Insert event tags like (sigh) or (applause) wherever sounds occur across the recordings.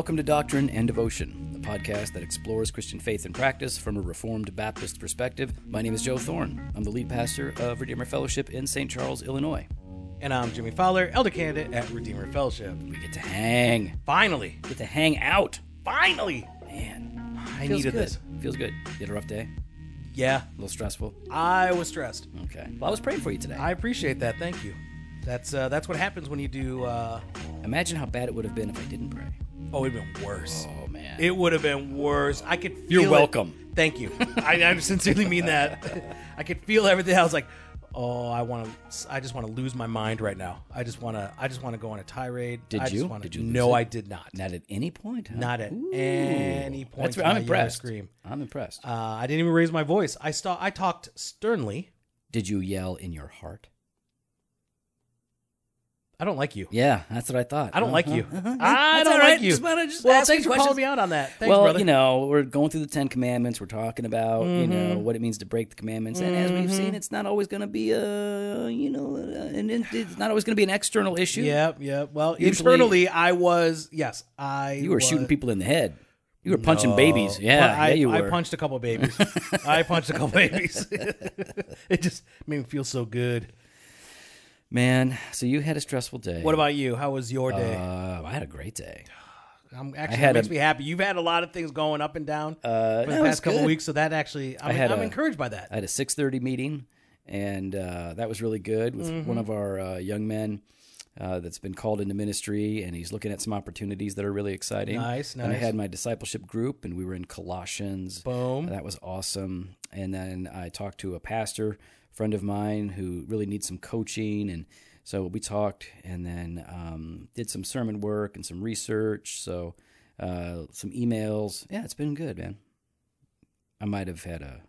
Welcome to Doctrine and Devotion, the podcast that explores Christian faith and practice from a Reformed Baptist perspective. My name is Joe Thorn. I'm the lead pastor of Redeemer Fellowship in St. Charles, Illinois. And I'm Jimmy Fowler, elder candidate at Redeemer Fellowship. We get to hang, Finally, get to hang out. finally, Man, I feels needed good. this. Feels good. You had a rough day? Yeah, A little stressful? I was stressed. Okay. Well, I was praying for you today. I appreciate that. Thank you. That's uh, that's what happens when you do. Uh, Imagine how bad it would have been if I didn't pray. Oh, it'd been worse. Oh, man. It would have been worse. I could. Feel You're it. welcome. Thank you. I, I sincerely mean that. (laughs) I could feel everything. I was like, oh, I want to. I just want to lose my mind right now. I just want to. I just want to go on a tirade. Did I just you? Wanna, Did you No, it? I did not. Not at any point? Huh? Not at Ooh. any point. That's did I'm impressed. Scream. I'm impressed. Uh, I didn't even raise my voice. I st- I talked sternly. Did you yell in your heart? I don't like you. Yeah, that's what I thought. I don't like Uh-huh, you. uh-huh. I That's don't right. like you. Just wanna just well, thanks for calling me out on that. Thanks, well, brother. you know, we're going through the Ten Commandments. We're talking about you know Mm-hmm. what it means to break the commandments, and as we've seen, it's not always going to be a you know, uh, and it's not always going to be an external issue. Yep, yep. Well, Usually- internally, I was yes, I you were was, shooting people in the head. You were punching No. babies. Yeah, I, yeah, you I punched a couple babies. (laughs) I punched a couple babies. (laughs) it just made me feel so good. Man, so you had a stressful day. What about you? How was your day? Uh, I had a great day. (sighs) I'm actually it makes a- me happy. You've had a lot of things going up and down Uh, for the past couple good. weeks, so that actually I'm, had I'm a- encouraged by that. I had a six thirty meeting, and uh, that was really good with Mm-hmm. one of our uh, young men uh, that's been called into ministry, and he's looking at some opportunities that are really exciting. Nice, nice. And I had my discipleship group, and we were in Colossians. Boom. That was awesome. And then I talked to a pastor friend of mine who really needs some coaching, and so we talked, and then um, did some sermon work and some research. So uh, some emails. Yeah, it's been good, man. I might have had a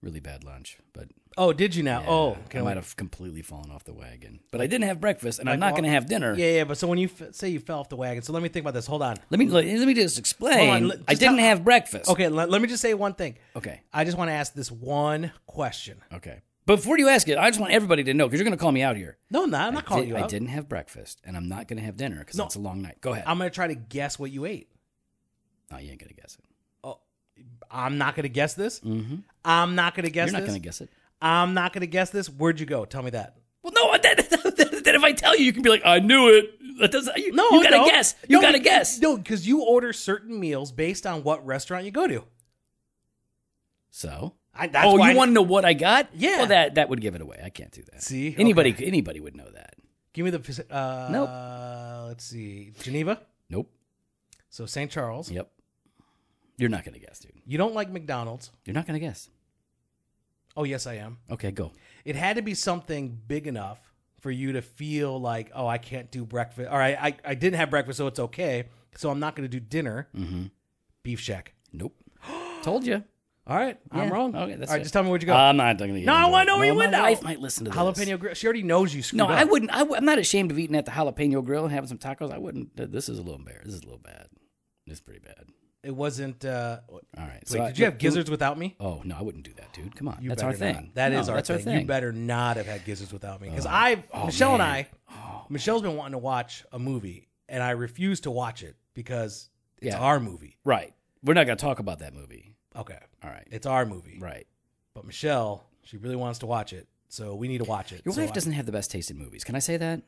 really bad lunch, but Oh, did you now? oh, I might have completely fallen off the wagon. But I didn't have breakfast, and I'm not well- going to have dinner. Yeah, yeah. But so when you f- say you fell off the wagon, so let me think about this. Hold on. Let me let me just explain. On, let- I didn't have breakfast. Okay, let, let me just say one thing. Okay. I just want to ask this one question. Okay. But before you ask it, I just want everybody to know because you're going to call me out here. No, I'm not. I'm not calling Did- you out. I didn't have breakfast, and I'm not going to have dinner because No. it's a long night. Go ahead. I'm going to try to guess what you ate. no, you ain't going to guess it. Oh, I'm not going to guess this. Mm-hmm. I'm not going to guess You're not this. going to guess it. I'm not going to guess this. Where'd you go? Tell me that. Well, no. Then, (laughs) then if I tell you, you can be like, I knew it. That doesn't. You, No, you got to no. guess. You No, got to guess. No, because you order certain meals based on what restaurant you go to. So. I, that's oh, you want to know what I got? Yeah. Well, that that would give it away. I can't do that. See? anybody anybody would know that. Give me the. Uh, Nope. Let's see. Geneva. Nope. So St. Charles. Yep. You're not gonna guess, dude. You don't like McDonald's. You're not gonna guess. Oh, yes, I am. Okay, go. It had to be something big enough for you to feel like, oh, I can't do breakfast. All right, I, I didn't have breakfast, so it's okay. So I'm not going to do dinner. Mm-hmm. Beef Shack. Nope. (gasps) Told you. All right, I'm Yeah. wrong. Okay, that's All right, it. just tell me where'd you go. I'm not gonna. No, I wanna know where you went My now. wife might listen to this. Jalapeno grill. She already knows you screwed No, up. I wouldn't. I, am not ashamed of eating at the jalapeno grill and having some tacos. I wouldn't. This is a little bad. This is a little bad. This is pretty bad. It wasn't. Uh, All right. wait, so I- did you have gizzards without me? Oh no, I wouldn't do that, dude. Come on, You that's our better thing. not. That No, is our, that's thing. our thing. You better not have had gizzards without me because I, Michelle and man. I, Michelle's been wanting to watch a movie, and I refuse to watch it because it's Yeah. our movie. Right. We're not gonna talk about that movie. Okay, All right. it's our movie. Right. But Michelle, she really wants to watch it, so we need to watch it. Your So wife I- doesn't have the best taste in movies. Can I say that?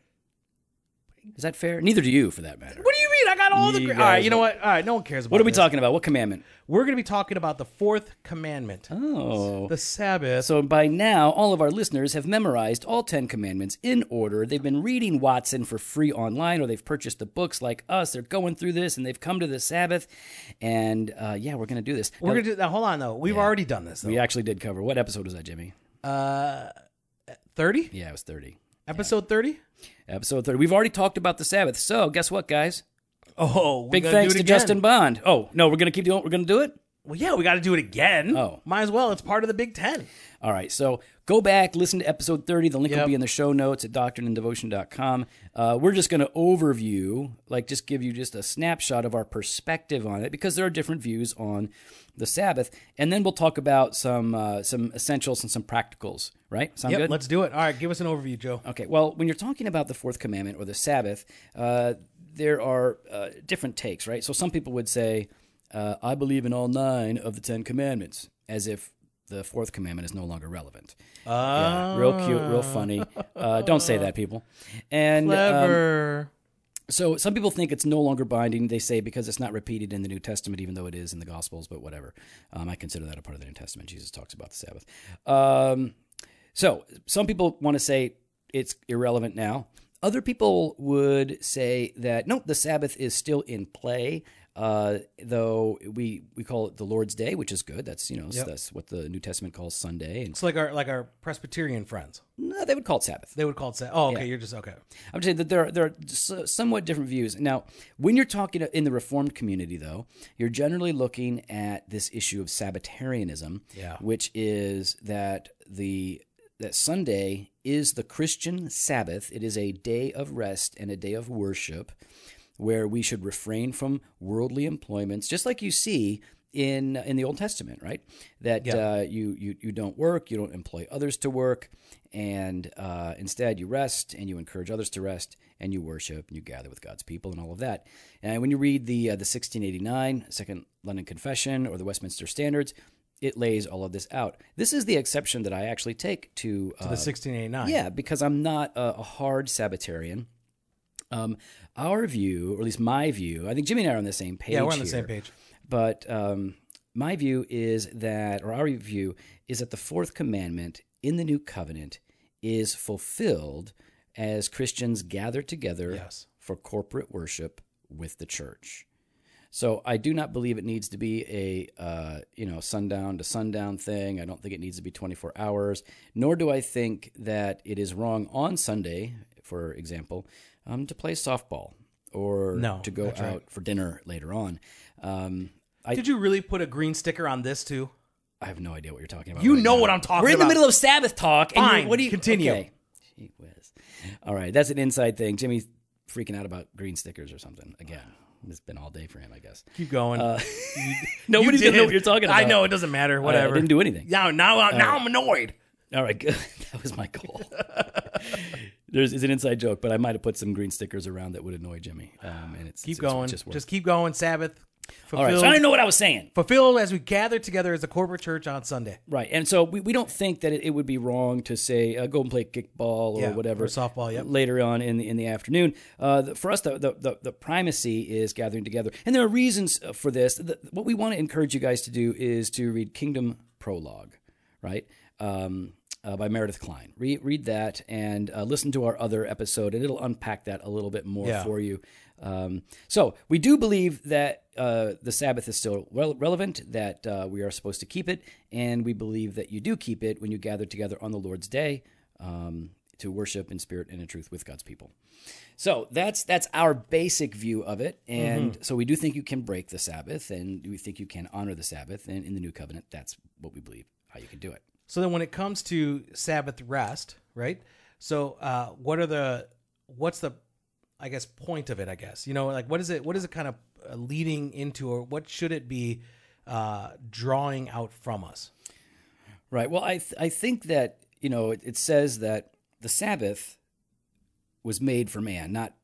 Is that fair? Neither do you, for that matter. What do you mean? I got all the. You Gra- all right, guys you know what? All right, no one cares about. What are we this. talking about? What commandment? We're going to be talking about the fourth commandment, Oh. the Sabbath. So by now, all of our listeners have memorized all Ten Commandments in order. They've been reading Watson for free online, or they've purchased the books like us. They're going through this, and they've come to the Sabbath. And uh, yeah, we're going to do this. we're going to do now. Hold on, though. We've already done this. we actually did cover. What episode was that, Jimmy? Uh, thirty Yeah, it was 30. Episode thirty. Episode 30. We've already talked about the Sabbath. So guess what, guys? Oh, Big thanks do to again. Justin Bond. Oh, no, we're going to keep doing We're going to do it? Well, yeah, we got to do it again. Oh. might as well. It's part of the Big Ten. All right, so go back, listen to episode 30. The link will be in the show notes at doctrineanddevotion.com. Uh, we're just going to overview, like just give you just a snapshot of our perspective on it because there are different views on the Sabbath. And then we'll talk about some uh, some essentials and some practicals, right? Sound Yep, good? let's do it. All right, give us an overview, Joe. Okay, well, when you're talking about the fourth commandment or the Sabbath, uh, there are uh, different takes, right? So some people would say, uh, "I believe in all nine of the Ten Commandments," as if the fourth commandment is no longer relevant. Yeah, real cute, real funny. Uh, don't say that, people. And um, Clever. so some people think it's no longer binding. They say because it's not repeated in the New Testament, even though it is in the Gospels. But whatever, um, I consider that a part of the New Testament. Jesus talks about the Sabbath. Um, so some people want to say it's irrelevant now. Other people would say that no, the Sabbath is still in play. Uh, though we we call it the Lord's Day, which is good. That's you know Yep. that's what the New Testament calls Sunday, and it's like our like our Presbyterian friends. no, they would call it Sabbath. They would call it. Sa- oh, okay. Yeah. You're just okay. I would say that there are, there are somewhat different views. Now, when you're talking in the Reformed community, though, you're generally looking at this issue of Sabbatarianism, Yeah. which is that the that Sunday is the Christian Sabbath. It is a day of rest and a day of worship, where we should refrain from worldly employments, just like you see in in the Old Testament, right? That Yeah. uh, you you you don't work, you don't employ others to work, and uh, instead you rest and you encourage others to rest, and you worship and you gather with God's people and all of that. And when you read the uh, the 1689 Second London Confession or the Westminster Standards, it lays all of this out. This is the exception that I actually take to, uh, The 1689. yeah, because I'm not a, a hard Sabbatarian. Um, our view, or at least my view, I think Jimmy and I are on the same page. Yeah, we're on the here. same page. But um, my view is that, or our view is that the fourth commandment in the new covenant is fulfilled as Christians gather together Yes. for corporate worship with the church. So I do not believe it needs to be a uh, you know sundown to sundown thing. I don't think it needs to be 24 hours. Nor do I think that it is wrong on Sunday, for example, um, to play softball or No, to go out right. for dinner later on. Um, I, Did you really put a green sticker on this too? I have no idea what you're talking about. You right know now. what I'm talking about. We're in the middle of Sabbath talk. Fine, what do you continue. Okay. Gee whiz. All right, that's an inside thing. Jimmy's freaking out about green stickers or something again. It's been all day for him, I guess. Keep going. Uh, You (laughs) nobody's gonna know what you're talking about. I know it doesn't matter. Whatever. I didn't do anything. Now, now, now I'm annoyed. All right, good. (laughs) that was my goal. (laughs) There's it's an inside joke, but I might have put some green stickers around that would annoy Jimmy. Um, and it's Keep it's- it's going. Just, Just, keep going. Sabbath. all right. So I didn't know what I was saying. fulfilled as we gather together as a corporate church on Sunday. Right, and so we, we don't think that it, it would be wrong to say uh, go and play kickball or Yeah, whatever or softball, yep. later on in the in the afternoon. Uh, the, for us, the, the the the primacy is gathering together, and there are reasons uh, for this. The, what we want to encourage you guys to do is to read Kingdom Prologue, right? Um, uh, by Meredith Kline. Read, read that and uh, listen to our other episode, and it'll unpack that a little bit more Yeah. for you. Um, so we do believe that uh, the Sabbath is still rel- relevant, that uh, we are supposed to keep it, and we believe that you do keep it when you gather together on the Lord's Day um, to worship in spirit and in truth with God's people. So that's that's our basic view of it, and so we do think you can break the Sabbath, and we think you can honor the Sabbath, and in the New Covenant, that's what we believe how you can do it. So then, when it comes to Sabbath rest, right? So, uh, what are the what's the I guess point of it? I guess you know, like what is it? What is it kind of uh, leading into, or what should it be uh, drawing out from us? Right. Well, I th- I think that you know it, it says that the Sabbath was made for man, not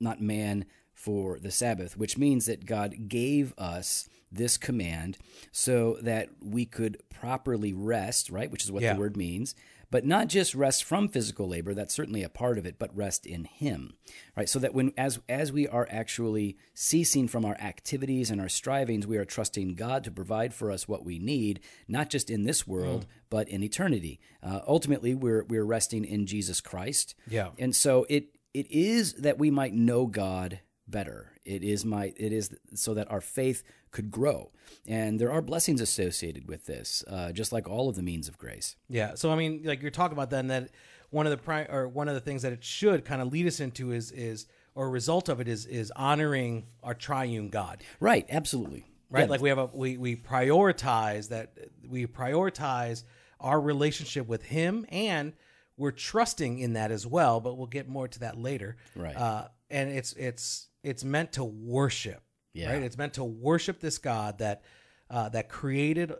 not man for the Sabbath, which means that God gave us this command so that we could properly rest, right? Which is what Yeah. the word means. But not just rest from physical labor, that's certainly a part of it, but rest in him. Right? So that when as as we are actually ceasing from our activities and our strivings, we are trusting God to provide for us what we need, not just in this world, but in eternity. Uh, ultimately, we're we're resting in Jesus Christ. Yeah. And so it it is that we might know God better. It is my it is so that our faith could grow, and there are blessings associated with this, uh, just like all of the means of grace. Yeah. So I mean, like you're talking about then that one of the pri- or one of the things that it should kind of lead us into is is or a result of it is is honoring our triune God. Right? Absolutely. right? Yeah. Like we have a we we prioritize that we prioritize our relationship with Him, and we're trusting in that as well. But we'll get more to that later. Right. Uh, and it's it's it's meant to worship. Yeah. Right. It's meant to worship this God that uh, that created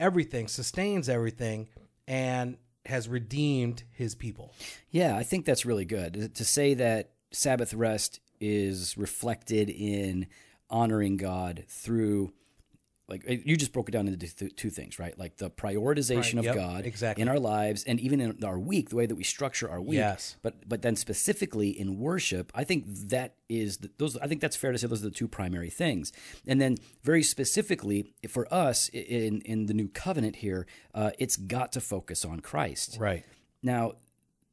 everything, sustains everything, and has redeemed His people. Yeah, I think that's really good to say that Sabbath rest is reflected in honoring God through like you just broke it down into th- two things, right? Like the prioritization Right, of yep, God exactly. in our lives and even in our week, the way that we structure our week. Yes. But but then specifically in worship, I think that is the, those. I think that's fair to say those are the two primary things. And then very specifically for us in in the new covenant here, uh, it's got to focus on Christ. Right. Now,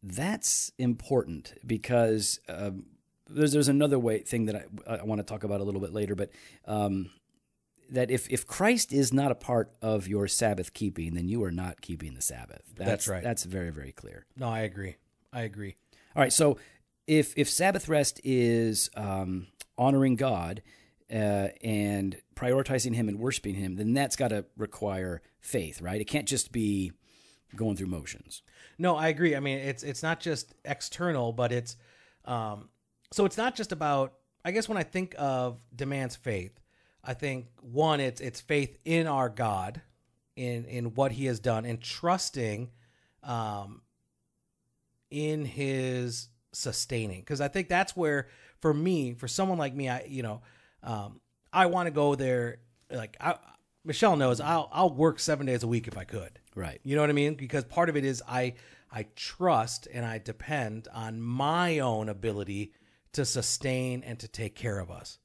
that's important because um, there's there's another way thing that I, I want to talk about a little bit later, but um, that if if Christ is not a part of your Sabbath keeping, then you are not keeping the Sabbath. That's, right. That's very very clear. No, I agree. I agree. All right, so if if Sabbath rest is um, honoring God uh, and prioritizing Him and worshiping Him, then that's got to require faith, right? It can't just be going through motions. No, I agree. I mean, it's it's not just external, but it's um so it's not just about I guess when I think of demands faith, I think one it's it's faith in our God in in what he has done and trusting um in his sustaining because I think that's where for me, for someone like me, I you know, um I want to go there like I Michelle knows I'll I'll work 7 days a week if I could. Right. You know what I mean? Because part of it is I I trust and I depend on my own ability to sustain and to take care of us.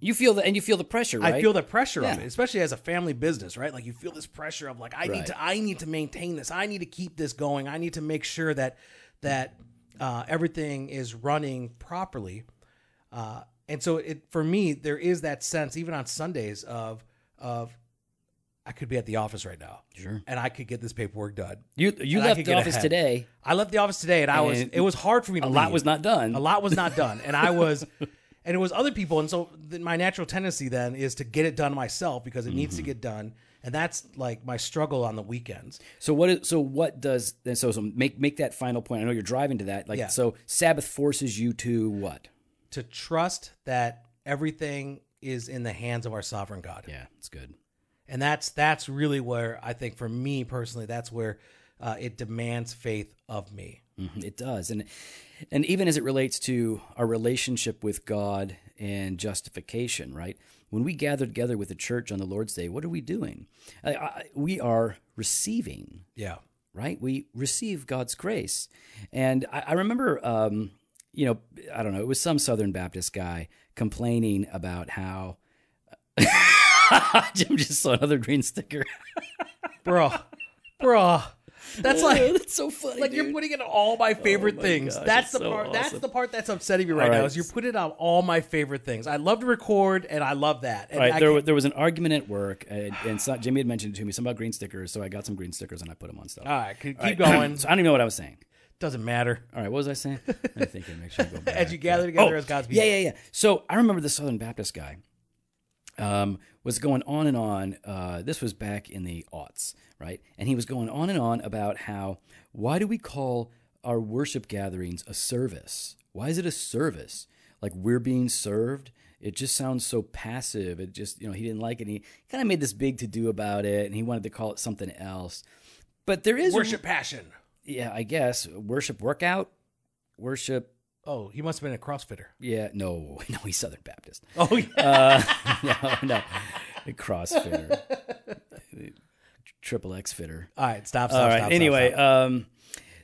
You feel the and you feel the pressure, right? I feel the pressure of Yeah. it, especially as a family business, right? Like you feel this pressure of like I need to I need to maintain this. I need to keep this going. I need to make sure that that uh, everything is running properly. Uh, and so it for me there is that sense even on Sundays of of I could be at the office right now. Sure. And I could get this paperwork done. You you And left the office ahead. today. I left the office today, and I was. It was hard for me to. A lot was not done. A lot was not done, and I was, (laughs) and it was other people, and so th- my natural tendency then is to get it done myself because it needs to Mm-hmm. get done, and that's like my struggle on the weekends. So what? Is, so what does? then So, so make make that final point. I know you're driving to that. Like Yeah. so, Sabbath forces you to what? To trust that everything is in the hands of our sovereign God, Yeah, it's good. and that's that's really where I think for me personally, that's where uh, it demands faith of me. Mhm, It does, and and even as it relates to our relationship with God and justification, right? When we gather together with the church on the Lord's Day, what are we doing? I, I, we are receiving Yeah, right? We receive God's grace. And I, I remember, um, you know, I don't know, it was some Southern Baptist guy complaining about how. (laughs) Jim just saw another green sticker. bro, bro, that's like. (laughs) that's so funny. like you're dude. putting in all my favorite my things. gosh, that's the so part. That's the part that's upsetting me right, All now. Is you're putting on all my favorite things. I love to record, and I love that. And Right, I there, can- wa- there was an argument at work, and, and so, Jimmy had mentioned it to me something about green stickers, so I got some green stickers and I put them on stuff. all right, keep, All right. going. (clears throat) so I don't even know what I was saying. Doesn't matter. All right, what was I saying? I think I make sure I go (laughs) back. As you gather together as God's people. Yeah, yeah, yeah. So I remember the Southern Baptist guy um, was going on and on. Uh, this was back in the aughts, right? And he was going on and on about how why do we call our worship gatherings a service? Why is it a service? Like we're being served? It just sounds so passive. It just, you know, he didn't like it. And he kind of made this big to do about it, and he wanted to call it something else. But there is a- Worship passion. yeah, I guess worship workout, worship. Oh, he must have been a CrossFitter. Yeah, no, (laughs) no, he's Southern Baptist. Oh yeah. Uh, (laughs) no, no, a CrossFitter, (laughs) triple X fitter. all right, stop. Stop. All right. stop, anyway, stop, stop. um,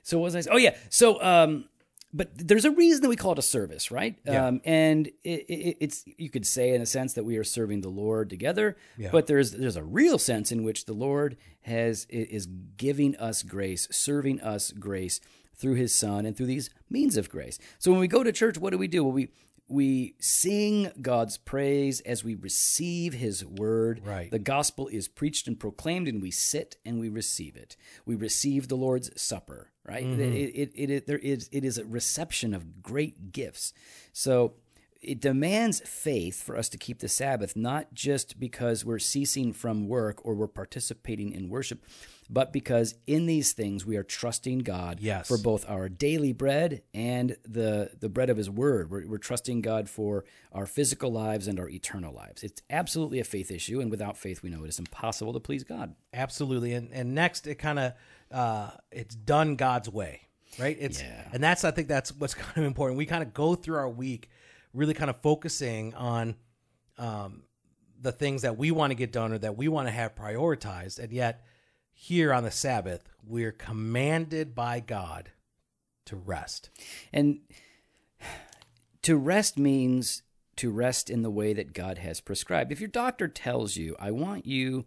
so what was I? Saying? Oh yeah. So um, but there's a reason that we call it a service, right? Yeah. Um, and it, it, it's you could say in a sense that we are serving the Lord together, Yeah. but there's there's a real sense in which the Lord has is giving us grace, serving us grace through His Son and through these means of grace. So when we go to church, what do we do? Well, we we sing God's praise as we receive His word. Right. The gospel is preached and proclaimed, and we sit and we receive it. We receive the Lord's Supper, right? Mm-hmm. It, it, it, it, there is, it is a reception of great gifts. So it demands faith for us to keep the Sabbath, not just because we're ceasing from work or we're participating in worship, but because in these things we are trusting God Yes. for both our daily bread and the, the bread of His Word. We're, we're trusting God for our physical lives and our eternal lives. It's absolutely a faith issue, and without faith, we know it is impossible to please God. Absolutely. And and next, it kind of uh, it's done God's way. right? It's Yeah. and that's I think that's what's (laughs) kind of important. We kind of go through our week really kind of focusing on um, the things that we want to get done or that we want to have prioritized, and yet here on the Sabbath we're commanded by God to rest. And to rest means to rest in the way that God has prescribed. If your doctor tells you, I want you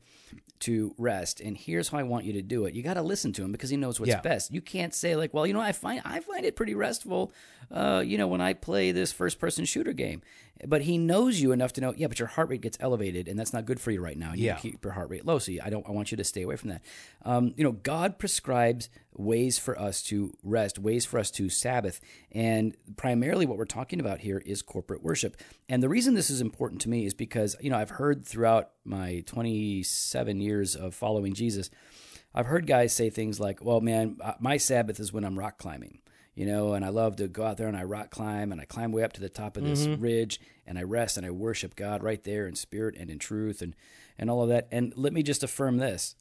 to rest and here's how I want you to do it, you got to listen to him because he knows what's Yeah. best. You can't say like, well, you know, I find I find it pretty restful uh, you know, when I play this first person shooter game. But he knows you enough to know, yeah, but your heart rate gets elevated and that's not good for you right now. You Yeah. keep your heart rate low. So I don't I want you to stay away from that. Um, you know, God prescribes ways for us to rest, ways for us to Sabbath. And primarily what we're talking about here is corporate worship. And the reason this is important to me is because, you know, I've heard throughout my 27 years of following Jesus, I've heard guys say things like, well, man, my Sabbath is when I'm rock climbing. You know, and I love to go out there and I rock climb and I climb way up to the top of this ridge and I rest and I worship God right there in spirit and in truth and, and all of that. And let me just affirm this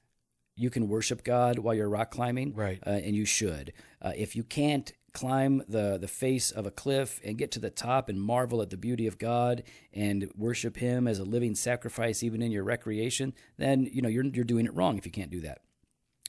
you can worship God while you're rock climbing, Right. Uh, and you should. Uh, if you can't climb the the face of a cliff and get to the top and marvel at the beauty of God and worship Him as a living sacrifice, even in your recreation, then you know you're you're doing it wrong if you can't do that.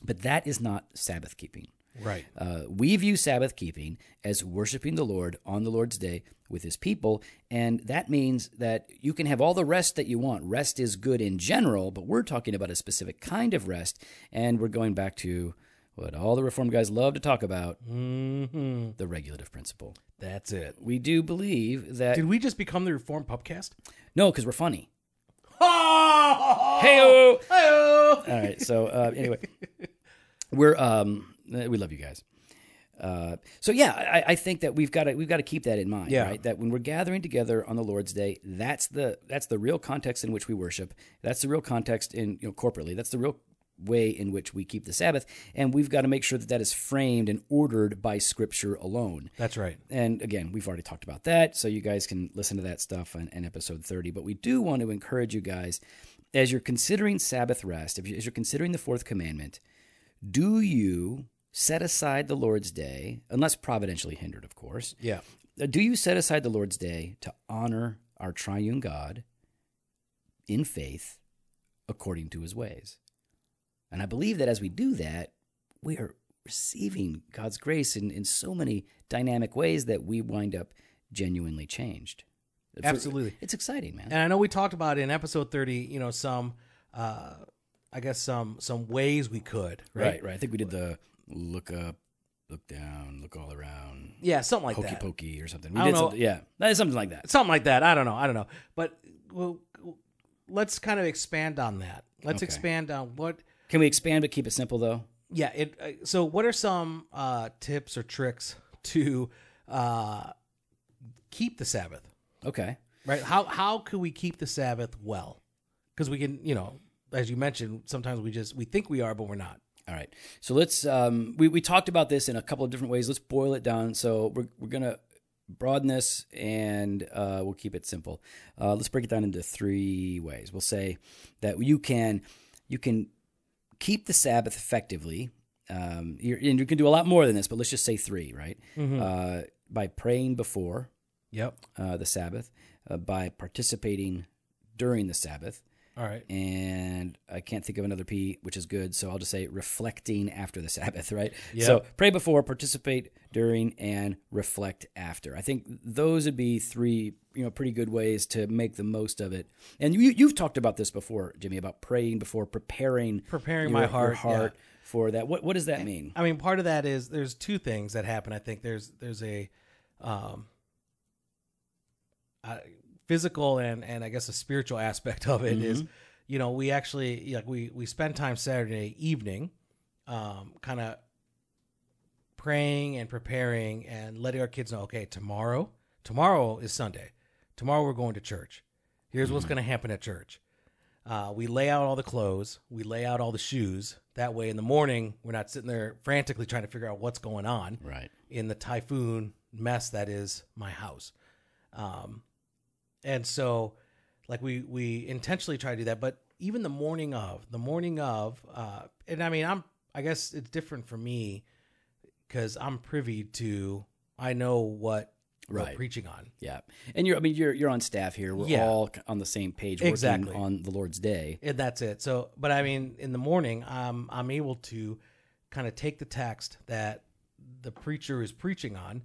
But that is not Sabbath keeping. Right. Uh, we view Sabbath keeping as worshiping the Lord on the Lord's day with his people. And that means that you can have all the rest that you want. Rest is good in general, but we're talking about a specific kind of rest. And we're going back to what all the Reformed guys love to talk about hmm the regulative principle. That's it. We do believe that. Did we just become the Reformed Pubcast? no, because we're funny. Hey, (laughs) Hey-o! hey, All right. So uh, anyway, (laughs) we're um, we love you guys. Uh, so yeah, I, I think that we've got to we've got to keep that in mind, Yeah. right? That when we're gathering together on the Lord's Day, that's the that's the real context in which we worship. That's the real context in you know corporately. That's the real way in which we keep the Sabbath, and we've got to make sure that that is framed and ordered by Scripture alone. That's right. And again, we've already talked about that, so you guys can listen to that stuff in, in episode 30. But we do want to encourage you guys, as you're considering Sabbath rest, if you, as you're considering the fourth commandment, do you set aside the Lord's day, unless providentially hindered, of course? Yeah. uh, Do you set aside the Lord's day to honor our triune God in faith according to his ways? And I believe that as we do that, we are receiving God's grace in, in so many dynamic ways that we wind up genuinely changed. Absolutely. It's exciting, man. And I know we talked about in episode 30, you know, some uh I guess some some ways we could, right? right, right. I think we did the look up, look down, look all around, Yeah, something like hokey that. pokey or something. We I don't know. something, yeah, something like that. Something like that. I don't know. I don't know. But well, let's kind of expand on that. Let's Okay. expand on what Can we expand but keep it simple though? yeah, it uh, so what are some uh tips or tricks to uh keep the Sabbath? Okay. Right? How how can we keep the Sabbath well? Cuz we can, you know, as you mentioned, sometimes we just we think we are but we're not. All right. So let's um we, we talked about this in a couple of different ways. Let's boil it down. So we're we're gonna broaden this and uh, we'll keep it simple. Uh, let's break it down into three ways. We'll say that you can you can keep the Sabbath effectively. Um, and you can do a lot more than this, but let's just say three, right? Uh, by praying before Yep. uh, the Sabbath, uh, by participating during the Sabbath, All right. and I can't think of another P, which is good. So I'll just say reflecting after the (laughs) Sabbath, right? Yep. So pray before, participate during, and reflect after. I think those would be three, you know, pretty good ways to make the most of it. And you, you've talked about this before, Jimmy, about praying before, preparing, Preparing your- my heart, heart for that. What what does that mean? I mean, part of that is there's two things that happen. I think there's there's a um, uh, physical and and I guess a spiritual aspect of it is, you know, we actually like we we spend time Saturday evening, um, kind of praying and preparing and letting our kids know, okay, tomorrow tomorrow is Sunday, tomorrow we're going to church. Here's what's going to happen at church. Uh, we lay out all the clothes. We lay out all the shoes. That way, in the morning, we're not sitting there frantically trying to figure out what's going on Right. in the typhoon mess that is my house. Um, and so, like we we intentionally try to do that, but even the morning of the morning of, uh, and I mean, I'm I guess it's different for me because I'm privy to. I know what Right. preaching on. Yeah, and you're I mean you're you're on staff here. We're Yeah. all on the same page, working Exactly. on the Lord's day. And that's it. So, but I mean, in the morning, um, I'm able to kind of take the text that the preacher is preaching on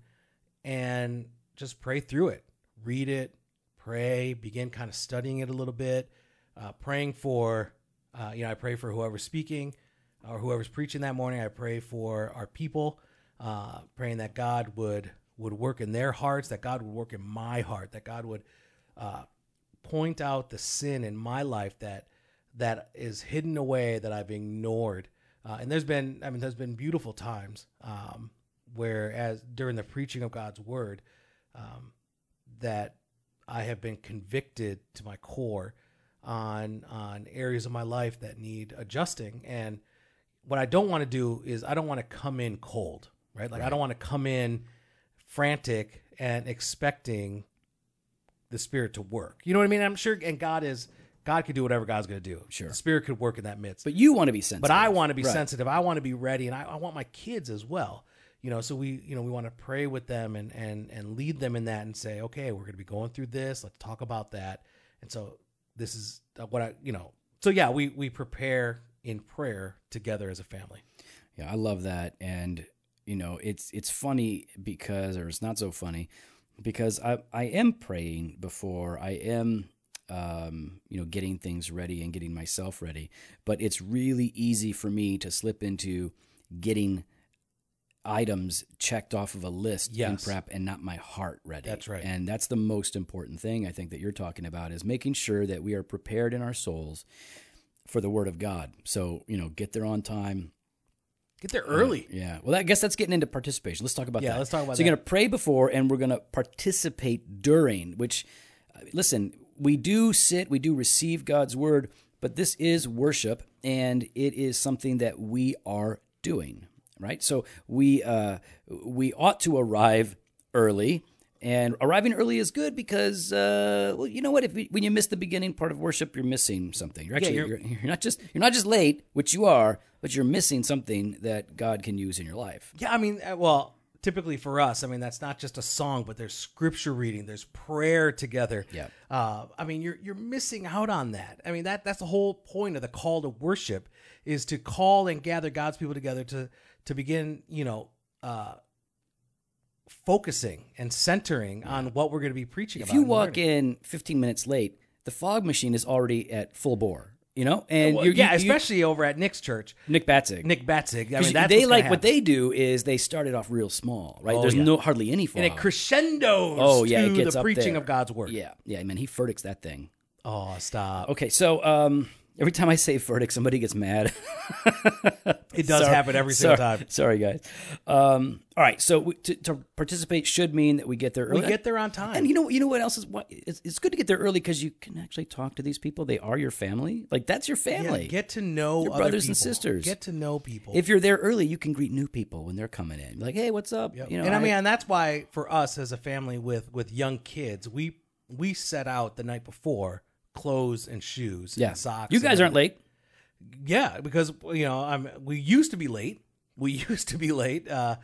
and just pray through it, read it, pray, begin kind of studying it a little bit, uh, praying for, uh, you know, I pray for whoever's speaking or whoever's preaching that morning. I pray for our people, uh, praying that God would would work in their hearts, that God would work in my heart, that God would uh, point out the sin in my life that that is hidden away that I've ignored. Uh, and there's been, I mean, there's been beautiful times um, where, as during the preaching of God's word, um, that I have been convicted to my core on on areas of my life that need adjusting. And what I don't want to do is I don't want to come in cold, right? Like I don't want to come in frantic and expecting the spirit to work. You know what I mean? I'm sure, and God is God could do whatever God's going to do. Sure. the spirit could work in that midst. But you want to be sensitive. But I want to be Right. sensitive. I want to be ready, and I, I want my kids as well. You know, so we, you know, we want to pray with them and and and lead them in that, and say, okay, we're going to be going through this. Let's talk about that. And so this is what I, you know, so yeah, we we prepare in prayer together as a family. Yeah, I love that, and you know, it's it's funny because, or it's not so funny, because I I am praying before I am, um, you know, getting things ready and getting myself ready. But it's really easy for me to slip into getting items checked off of a list in prep and not my heart ready. That's right. And that's the most important thing I think that you're talking about is making sure that we are prepared in our souls for the word of God. So, you know, get there on time, Get there early. yeah. Well, I guess that's getting into participation. Let's talk about Yeah, that. let's talk about So you're going to pray before and we're going to participate during, which, uh, listen, we do sit, we do receive God's word, but this is worship and it is something that we are doing, right? So we, uh, we ought to arrive early. And arriving early is good because, uh, well, you know what? If we, when you miss the beginning part of worship, you're missing something. You're actually you're- you're, you're not just you're not just late, which you are, but you're missing something that God can use in your life. Yeah, I mean, uh, well, typically for us, I mean, that's not just a song, but there's scripture reading, there's prayer together. Yeah. Uh, I mean, you're you're missing out on that. I mean, that that's the whole point of the call to worship is to call and gather God's people together to to begin, you know, uh, focusing and centering on what we're going to be preaching If you walk morning. in 15 minutes late, the fog machine is already at full bore. You know, and Well, you're, yeah, you- you- especially over at Nick's church, Nick Batzig. Nick Batzig. I mean, that's they like gonna what they do is they started off real small, right? Oh, There's yeah. no hardly any fog. and it crescendos. oh yeah, it gets the preaching there. of God's word. Yeah, yeah, man, he verdicts that thing. Oh, stop! Okay, so um, every time I say verdict, somebody gets mad. (laughs) It does Sorry- happen every single sorry- time. Sorry, guys. Um, all right, so we, to, to participate should mean that we get there early. We get there on time. And you know, you know what else is? What it's, it's good to get there early because you can actually talk to these people. They are your family. Like that's your family. Yeah, get to know brothers and sisters. Get to know people. if you're there early, you can greet new people when they're coming in. Like, hey, what's up? You know, and I mean, and that's why for us as a family with with young kids, we we set out the night before clothes and shoes, yeah, and socks. You guys aren't late. Yeah, because you know, I'm. We used to be late. We (laughs) used to be late uh,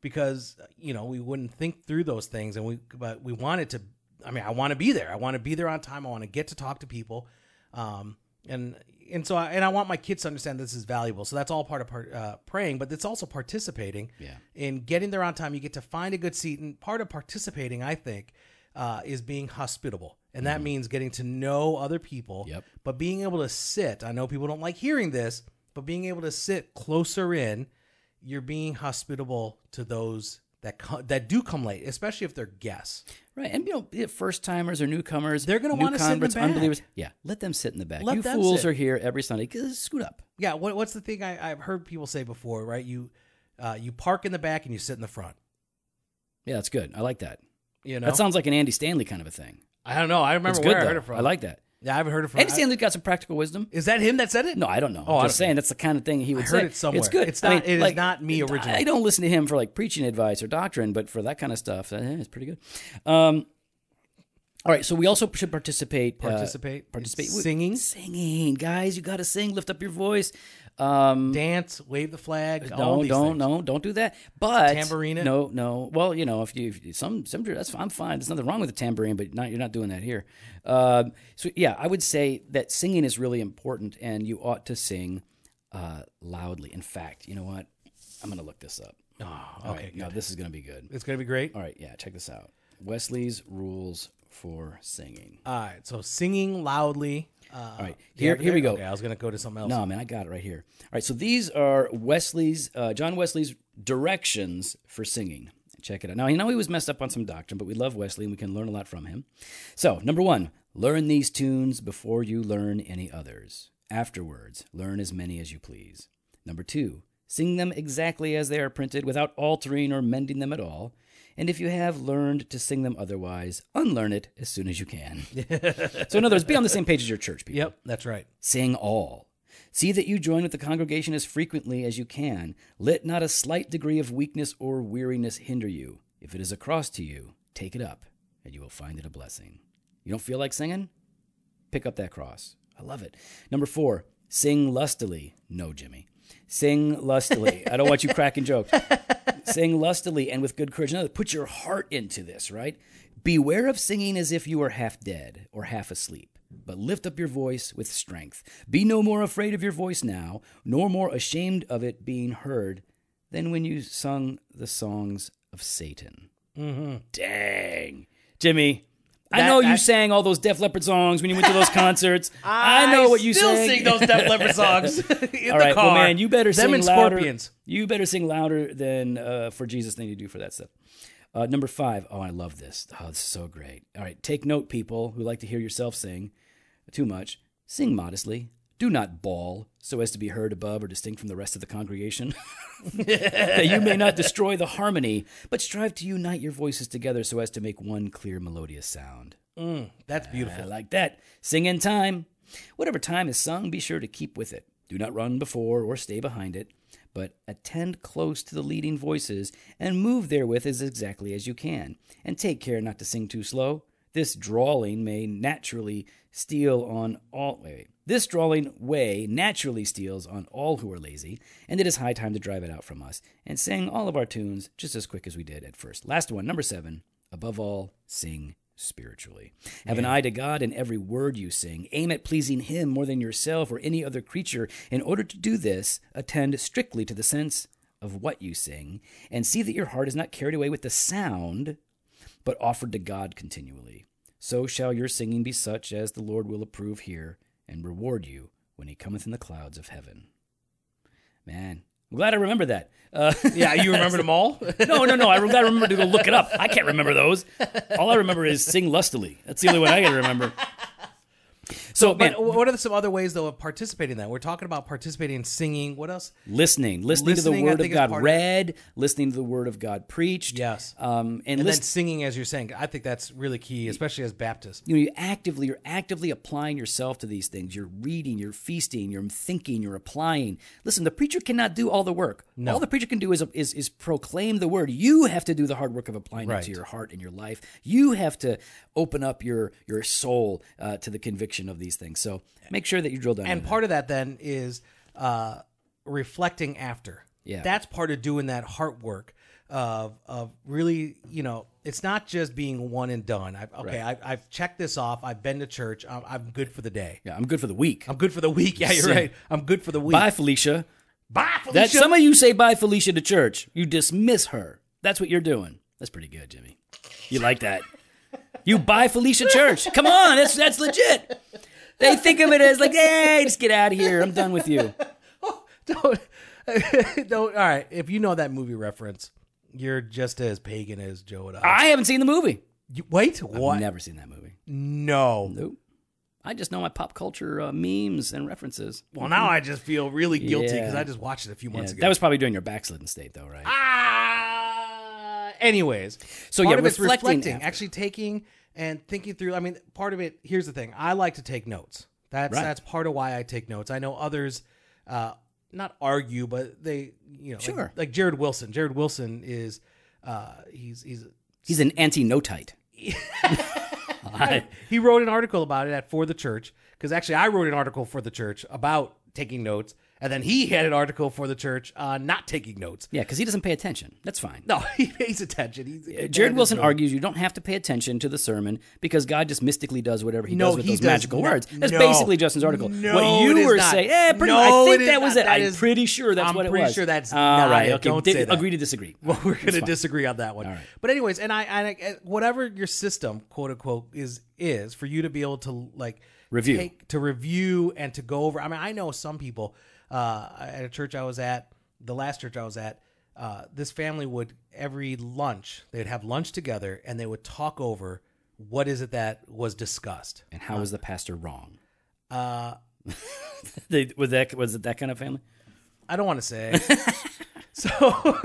because you know we wouldn't think through those things, and we but we wanted to. I mean, I want to be there. I want to be there on time. I want to get to talk to people, um, and and so I, and I want my kids to understand this is valuable. So that's all part of part, uh, praying, but it's also participating. Yeah. In getting there on time, you get to find a good seat, and part of participating, I think, uh, is being hospitable, and that means getting to know other people. Mm-hmm. Yep. But being able to sit, I know people don't like hearing this, but being able to sit closer in, you're being hospitable to those that co- that do come late, especially if they're guests. Right, and you know, first timers or newcomers, They're gonna wanna sit in the back. unbelievers. Yeah, let them sit in the back. Let you fools sit. are here every Sunday. Scoot up. Yeah, what, what's the thing I, I've heard people say before, right? You uh, you park in the back and you sit in the front. Yeah, that's good. I like that. You know, That sounds like an Andy Stanley kind of a thing. I don't know. I remember It's where good. I heard it from. I like that. Yeah, I haven't heard it from. Andy Stanley's got some practical wisdom. is that him that said it? No, I don't know. Oh, I I'm just don't know. saying that's the kind of thing he would I say. heard it somewhere. It's good. It's I not- mean, it is like, not me originally. I don't listen to him for like preaching advice or doctrine, but for that kind of stuff, eh, it's pretty good. Um, All right, so we also should participate. uh, Participate. participate. Singing. Singing, guys, you got to sing. Lift up your voice. Um, Dance, wave the flag. all don't these don't things. no don't do that. But Tambourine it? No no. Well, you know if you if some some that's I'm fine. There's nothing wrong with the tambourine, but not you're not doing that here. Um, so yeah, I would say that singing is really important, and you ought to sing uh, loudly. In fact, you know what? I'm gonna look this up. Oh, okay, right, now this is gonna be good. It's gonna be great. All right, yeah, check this out. Wesley's rules for singing. All right. So singing loudly. Uh, All right, here here we go. Okay, I was gonna go to something else. No, man, I got it right here. All right, so these are Wesley's, uh, John Wesley's directions for singing. Check it out. Now, I know he was messed up on some doctrine, but we love Wesley and we can learn a lot from him. So, number one, learn these tunes before you learn any others. Afterwards, learn as many as you please. Number two, sing them exactly as they are printed without altering or mending them at all. And if you have learned to sing them otherwise, unlearn it as soon as you can. (laughs) so, in other words, be on the same page as your church people. Yep, that's right. Sing all. See that you join with the congregation as frequently as you can. Let not a slight degree of weakness or weariness hinder you. If it is a cross to you, take it up, and you will find it a blessing. You don't feel like singing? Pick up that cross. I love it. Number four, sing lustily. No, Jimmy. Sing lustily. I don't want you cracking jokes. (laughs) Sing lustily and with good courage. In other words, put your heart into this, right? Beware of singing as if you were half dead or half asleep, but lift up your voice with strength. Be no more afraid of your voice now, nor more ashamed of it being heard than when you sung the songs of Satan. Mm-hmm. Dang. Jimmy, I know you that- sang all those Def Leppard songs when you went to those (laughs) concerts. I know what you still sang. sing those Def Leppard (laughs) songs. (laughs) in All the right, car. well, man, you better Them sing and louder. Scorpions. You better sing louder than uh, for Jesus than you do for that stuff. Uh, number five. Oh, I love this. Oh, this is so great. All right, take note, people who like to hear yourself sing too much. Sing modestly. Do not bawl so as to be heard above or distinct from the rest of the congregation, (laughs) (laughs) that you may not destroy the harmony, but strive to unite your voices together so as to make one clear melodious sound. Mm, that's I beautiful. like that. Sing in time. Whatever time is sung, be sure to keep with it. Do not run before or stay behind it, but attend close to the leading voices and move therewith as exactly as you can. And take care not to sing too slow. This drawling may naturally steal on all. Wait, wait. This drawling way naturally steals on all who are lazy, and it is high time to drive it out from us and sing all of our tunes just as quick as we did at first. Last one, number seven. Above all, sing spiritually. Have an eye to God in every word you sing. Aim at pleasing Him more than yourself or any other creature. In order to do this, attend strictly to the sense of what you sing, and see that your heart is not carried away with the sound, but offered to God continually. So shall your singing be such as the Lord will approve here and reward you when He cometh in the clouds of heaven. Man, I'm glad I remember that. Uh, (laughs) yeah, you remember them all? (laughs) no, no, no. I got to remember to go look it up. I can't remember those. All I remember is sing lustily. That's the only one I got to remember. So, man, But what are some other ways though of participating in that? We're talking about participating in singing. What else? listening, listening, to the word of God part of- read, listening to the word of God preached. Yes. Um, and, And then singing as you're saying. I think that's really key, especially as Baptists. you know, you actively, you're actively applying yourself to these things. You're reading, you're feasting, you're thinking, you're applying. Listen, the preacher cannot do all the work. All the preacher can do is, is is proclaim the word. You have to do the hard work of applying it to your heart and your life. You have to open up your your soul uh, to the conviction of these things. So make sure that you drill down. And part of that then is uh, reflecting after. Yeah. That's part of doing that heart work of of really, you know, it's not just being one and done. I've, okay, I, I've checked this off. I've been to church. I'm, I'm good for the day. yeah, I'm good for the week. I'm good for the week. Yeah, you're right. I'm good for the week. Bye, Felicia. Bye, That Felicia. some of you say bye, Felicia, to church. You dismiss her. That's what you're doing. That's pretty good, Jimmy. You like that? You buy Felicia Church. Come on, that's that's legit. They think of it as like, hey, just get out of here. I'm done with you. (laughs) don't, (laughs) don't. All right, if you know that movie reference, you're just as pagan as Joe and I. I haven't seen the movie. You- wait, what? I've never seen that movie. No. Nope. I just know my pop culture uh, memes and references. Well, now I just feel really guilty because Yeah. I just watched it a few Yeah, months ago. that was probably during your backslidden state, though, right? Ah. Anyways, So, yeah, reflecting reflecting, actually taking and thinking through. I mean, part of it. Here's the thing: I like to take notes. That's Right. that's part of why I take notes. I know others, uh, not argue, but they, you know, like- Sure. like, Jared Wilson. Jared Wilson is, uh, he's he's He's an anti-notite. (laughs) he wrote an article about it at For the Church because actually I wrote an article for the church about taking notes, and then he had an article for the church on not taking notes. Yeah, because he doesn't pay attention. That's fine. No, (laughs) he pays attention. He's, Uh, Jared Wilson argues you don't have to pay attention to the sermon because God just mystically does whatever he No, does with he those does magical not. words. That's No. basically Justin's article. No, what you were saying, eh, pretty much, I think that was not. it. That I'm is- pretty sure that's I'm what it was. I'm pretty sure that's All not right. Okay, Don't di- say that. agree to disagree. (laughs) Well, we're going to disagree on that one. right. But anyways, and I, and I, whatever your system, quote unquote, is is for you to be able to like Review. take, to review and to go over. I mean, I know some people uh, at a church I was at, the last church I was at. Uh, this family would every lunch they'd have lunch together and they would talk over what is it that was discussed. And how was the pastor wrong? Uh, (laughs) They, was that was it that kind of family? I don't want to say. (laughs) so, (laughs)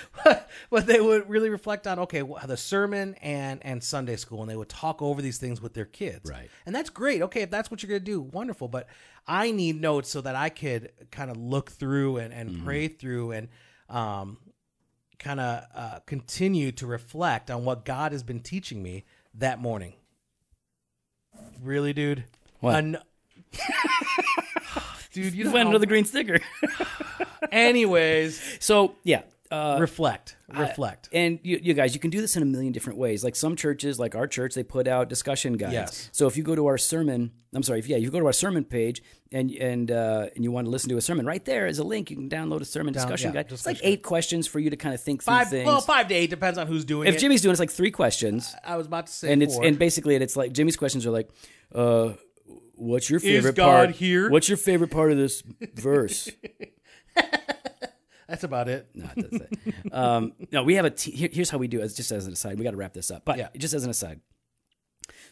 (laughs) but, they would really reflect on okay, wh- the sermon and and Sunday school, and they would talk over these things with their kids. Right. and that's great. Okay, if that's what you're gonna do, wonderful. But I need notes so that I could kind of look through and and pray through and um kind of uh, continue to reflect on what God has been teaching me that morning. Really, dude? What? An- (laughs) dude, you went how- the green sticker. (laughs) Anyways, so yeah. Uh, reflect, reflect. and you, you guys, you can do this in a million different ways. Like some churches, like our church, they put out discussion guides. Yes. So if you go to our sermon, I'm sorry, if, yeah, you go to our sermon page and and uh, and you want to listen to a sermon, right there is a link. You can download a sermon Down- discussion yeah, guide. It's like eight questions for you to kind of think through five, things. well, five to eight depends on who's doing if it. If Jimmy's doing, it's like three questions, I was about to say, and it's and basically it's like Jimmy's questions are like, uh, "What's your favorite part here? What's your favorite part of this verse?" (laughs) (laughs) that's about it. No, that's it um, no, we have a. T- here, here's how we do it. Just as an aside, we got to wrap this up. But Yeah. just as an aside,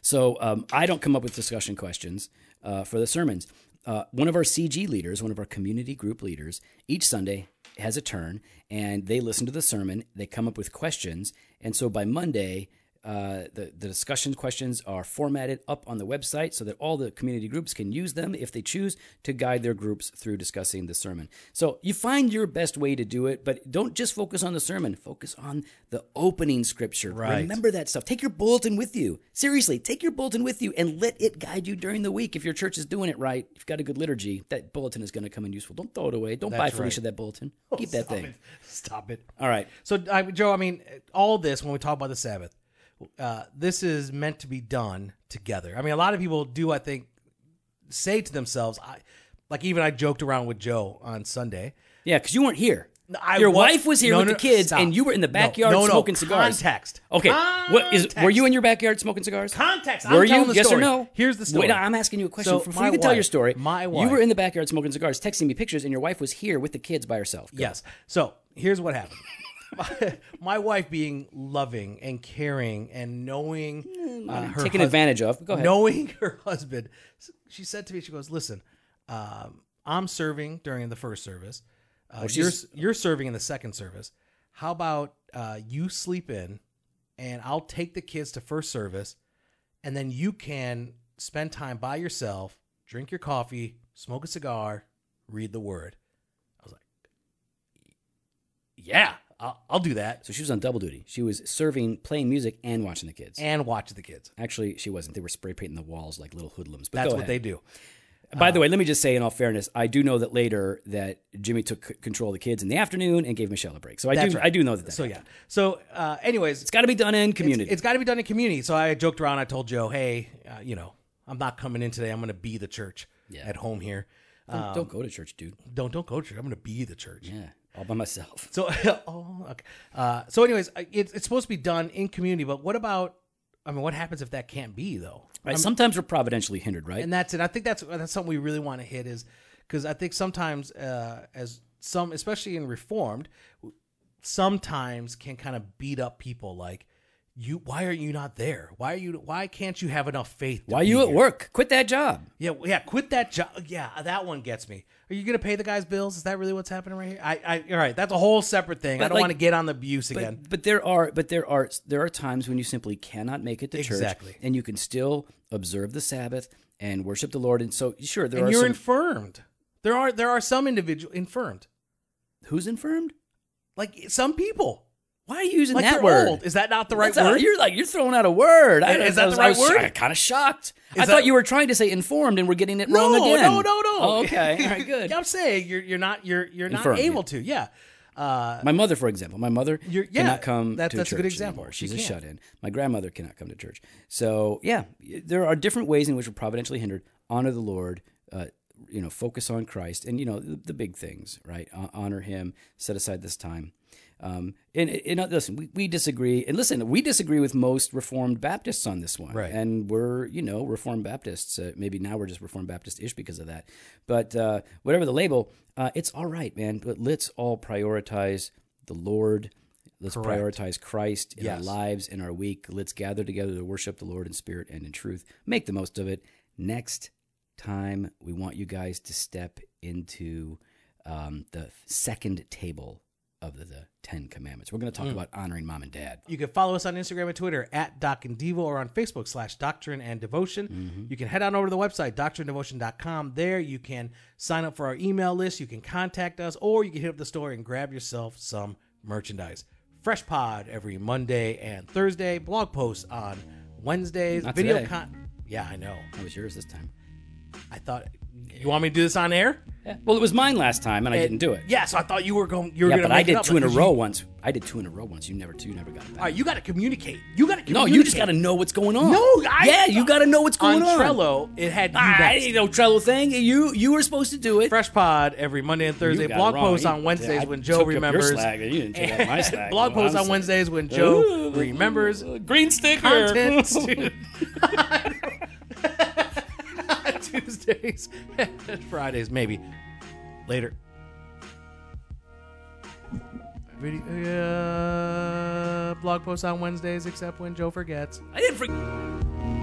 so um, I don't come up with discussion questions uh, for the sermons. Uh, one of our CG leaders, one of our community group leaders, each Sunday has a turn, and they listen to the sermon. They come up with questions, and so by Monday. Uh, the, the discussion questions are formatted up on the website so that all the community groups can use them if they choose to guide their groups through discussing the sermon. So you find your best way to do it, but don't just focus on the sermon, focus on the opening scripture. Right. Remember that stuff. Take your bulletin with you. Seriously, take your bulletin with you and let it guide you during the week. If your church is doing it right, if you've got a good liturgy, that bulletin is going to come in useful. Don't throw it away. Don't buy That's Felicia right. that bulletin. Keep that thing. it. Stop it. All right. So, I, Joe, I mean, all this when we talk about the Sabbath, uh, this is meant to be done together. I mean, a lot of people do, I think, say to themselves, I, like even I joked around with Joe on Sunday. Yeah, because you weren't here. I Your wa- wife was here No, with no, the kids, stop. and you were in the backyard no, smoking cigars. Context. Okay, what is? Were you in your backyard smoking cigars? Context. I'm Were telling you? the yes story. or no? Here's the story. Wait, I'm asking you a question. So, Before my you can tell your wife- story, my you were in the backyard smoking cigars, texting me pictures, and your wife was here with the kids by herself. Go. Yes. So here's what happened. My, (laughs) my wife being loving and caring and knowing uh, her taken hus- advantage of. Go ahead. knowing (laughs) her husband, she said to me, she goes, "Listen, um, I'm serving during the first service. Uh, you're you're serving in the second service. How about uh, you sleep in, and I'll take the kids to first service, and then you can spend time by yourself, drink your coffee, smoke a cigar, read the word." I was like, "Yeah, I'll, I'll do that." So she was on double duty. She was serving, playing music, and watching the kids. And watch the kids. Actually, she wasn't. They were spray painting the walls like little hoodlums. But That's go what ahead. they do. By the way, let me just say, in all fairness, I do know that later that Jimmy took c- control of the kids in the afternoon and gave Michelle a break. So I That's do, right. I do know that. that So happened. yeah. So uh, anyways, it's got to be done in community. It's got to be done in community. So I joked around. I told Joe, "Hey, uh, you know, I'm not coming in today. I'm going to be the church Yeah. at home here. don't, don't go to church, dude. Don't don't go to church. I'm going to be the church." Yeah, all by myself. So, (laughs) oh, okay. Uh, so, anyways, it's it's supposed to be done in community. But what about? I mean, what happens if that can't be though? Right. Sometimes we're providentially hindered, right? And that's it. I think that's that's something we really want to hit is because I think sometimes uh, as some, especially in Reformed, sometimes can kind of beat up people like you. Why are you not there? Why are you? Why can't you have enough faith? to Why are you at here? work? Quit that job. Yeah, yeah. Quit that job. Yeah, that one gets me. Are you gonna pay the guy's bills? Is that really what's happening right here? I, I all right. That's a whole separate thing. I don't like- want to get on the abuse again. But, but there are but there are there are times when you simply cannot make it to Exactly. church, and you can still observe the Sabbath and worship the Lord. And so, sure, there are and are you're some, infirmed. There are there are some individual infirmed, who's infirmed. like some people. Why are you using Like that word? old. Is that not the right That's a- word? you're like you're throwing out a word. I, Is that I the was, right I was word? kind of shocked. I Is thought you were trying to say informed, and we're getting it no, wrong again. no, no, no. Oh, okay, (laughs) all right, good. I'm saying you're you're not you're you're not able yeah. to. Yeah. Uh, My mother, for example, my mother yeah, cannot come that- to that's a good example. anymore. She She's a shut-in. My grandmother cannot come to church. So yeah, there are different ways in which we're providentially hindered. Honor the Lord. Uh, you know, focus on Christ, and you know the, the big things, right? Hon- Honor Him. Set aside this time. Um, and, and uh, listen, we, we disagree. And listen, we disagree with most Reformed Baptists on this one. Right. And we're, you know, Reformed Baptists. Uh, maybe now we're just Reformed Baptist ish because of that. But uh, whatever the label, uh, it's all right, man. But let's all prioritize the Lord. Let's Correct. prioritize Christ in Yes. our lives, in our week. Let's gather together to worship the Lord in spirit and in truth. Make the most of it. Next time, we want you guys to step into um, the second table of the, the Ten Commandments. We're going to talk about honoring mom and dad. You can follow us on Instagram and Twitter at Doc and Devo or on Facebook slash Doctrine and Devotion. Mm-hmm. You can head on over to the website, doctrinedevotion.com. There you can sign up for our email list. You can contact us or you can hit up the store and grab yourself some merchandise. Fresh pod every Monday and Thursday. Blog posts on Wednesdays. Not video today. con. Yeah, I know. That was yours this time. I thought you want me to do this on air? Yeah. Well, it was mine last time, and I didn't do it. Yeah, so I thought you were going. You were Yeah, going to but I did two in a row once. I did two in a row once. You never, you never got it back. all right, you got to communicate. You got to no, you just got to know what's going on. No, I, yeah, you got to know what's going on on. Trello. It had you Ah, I next. know Trello thing. You you were supposed to do it. Fresh Pod every Monday and Thursday. You got it Blog posts on Wednesdays I when Joe remembers. you didn't take my (laughs) slack, Blog posts on. Wednesdays when Joe remembers Green sticker. (laughs) (laughs) Tuesdays, (laughs) Fridays, maybe later. Video, uh, blog posts on Wednesdays, except when Joe forgets. I didn't forget.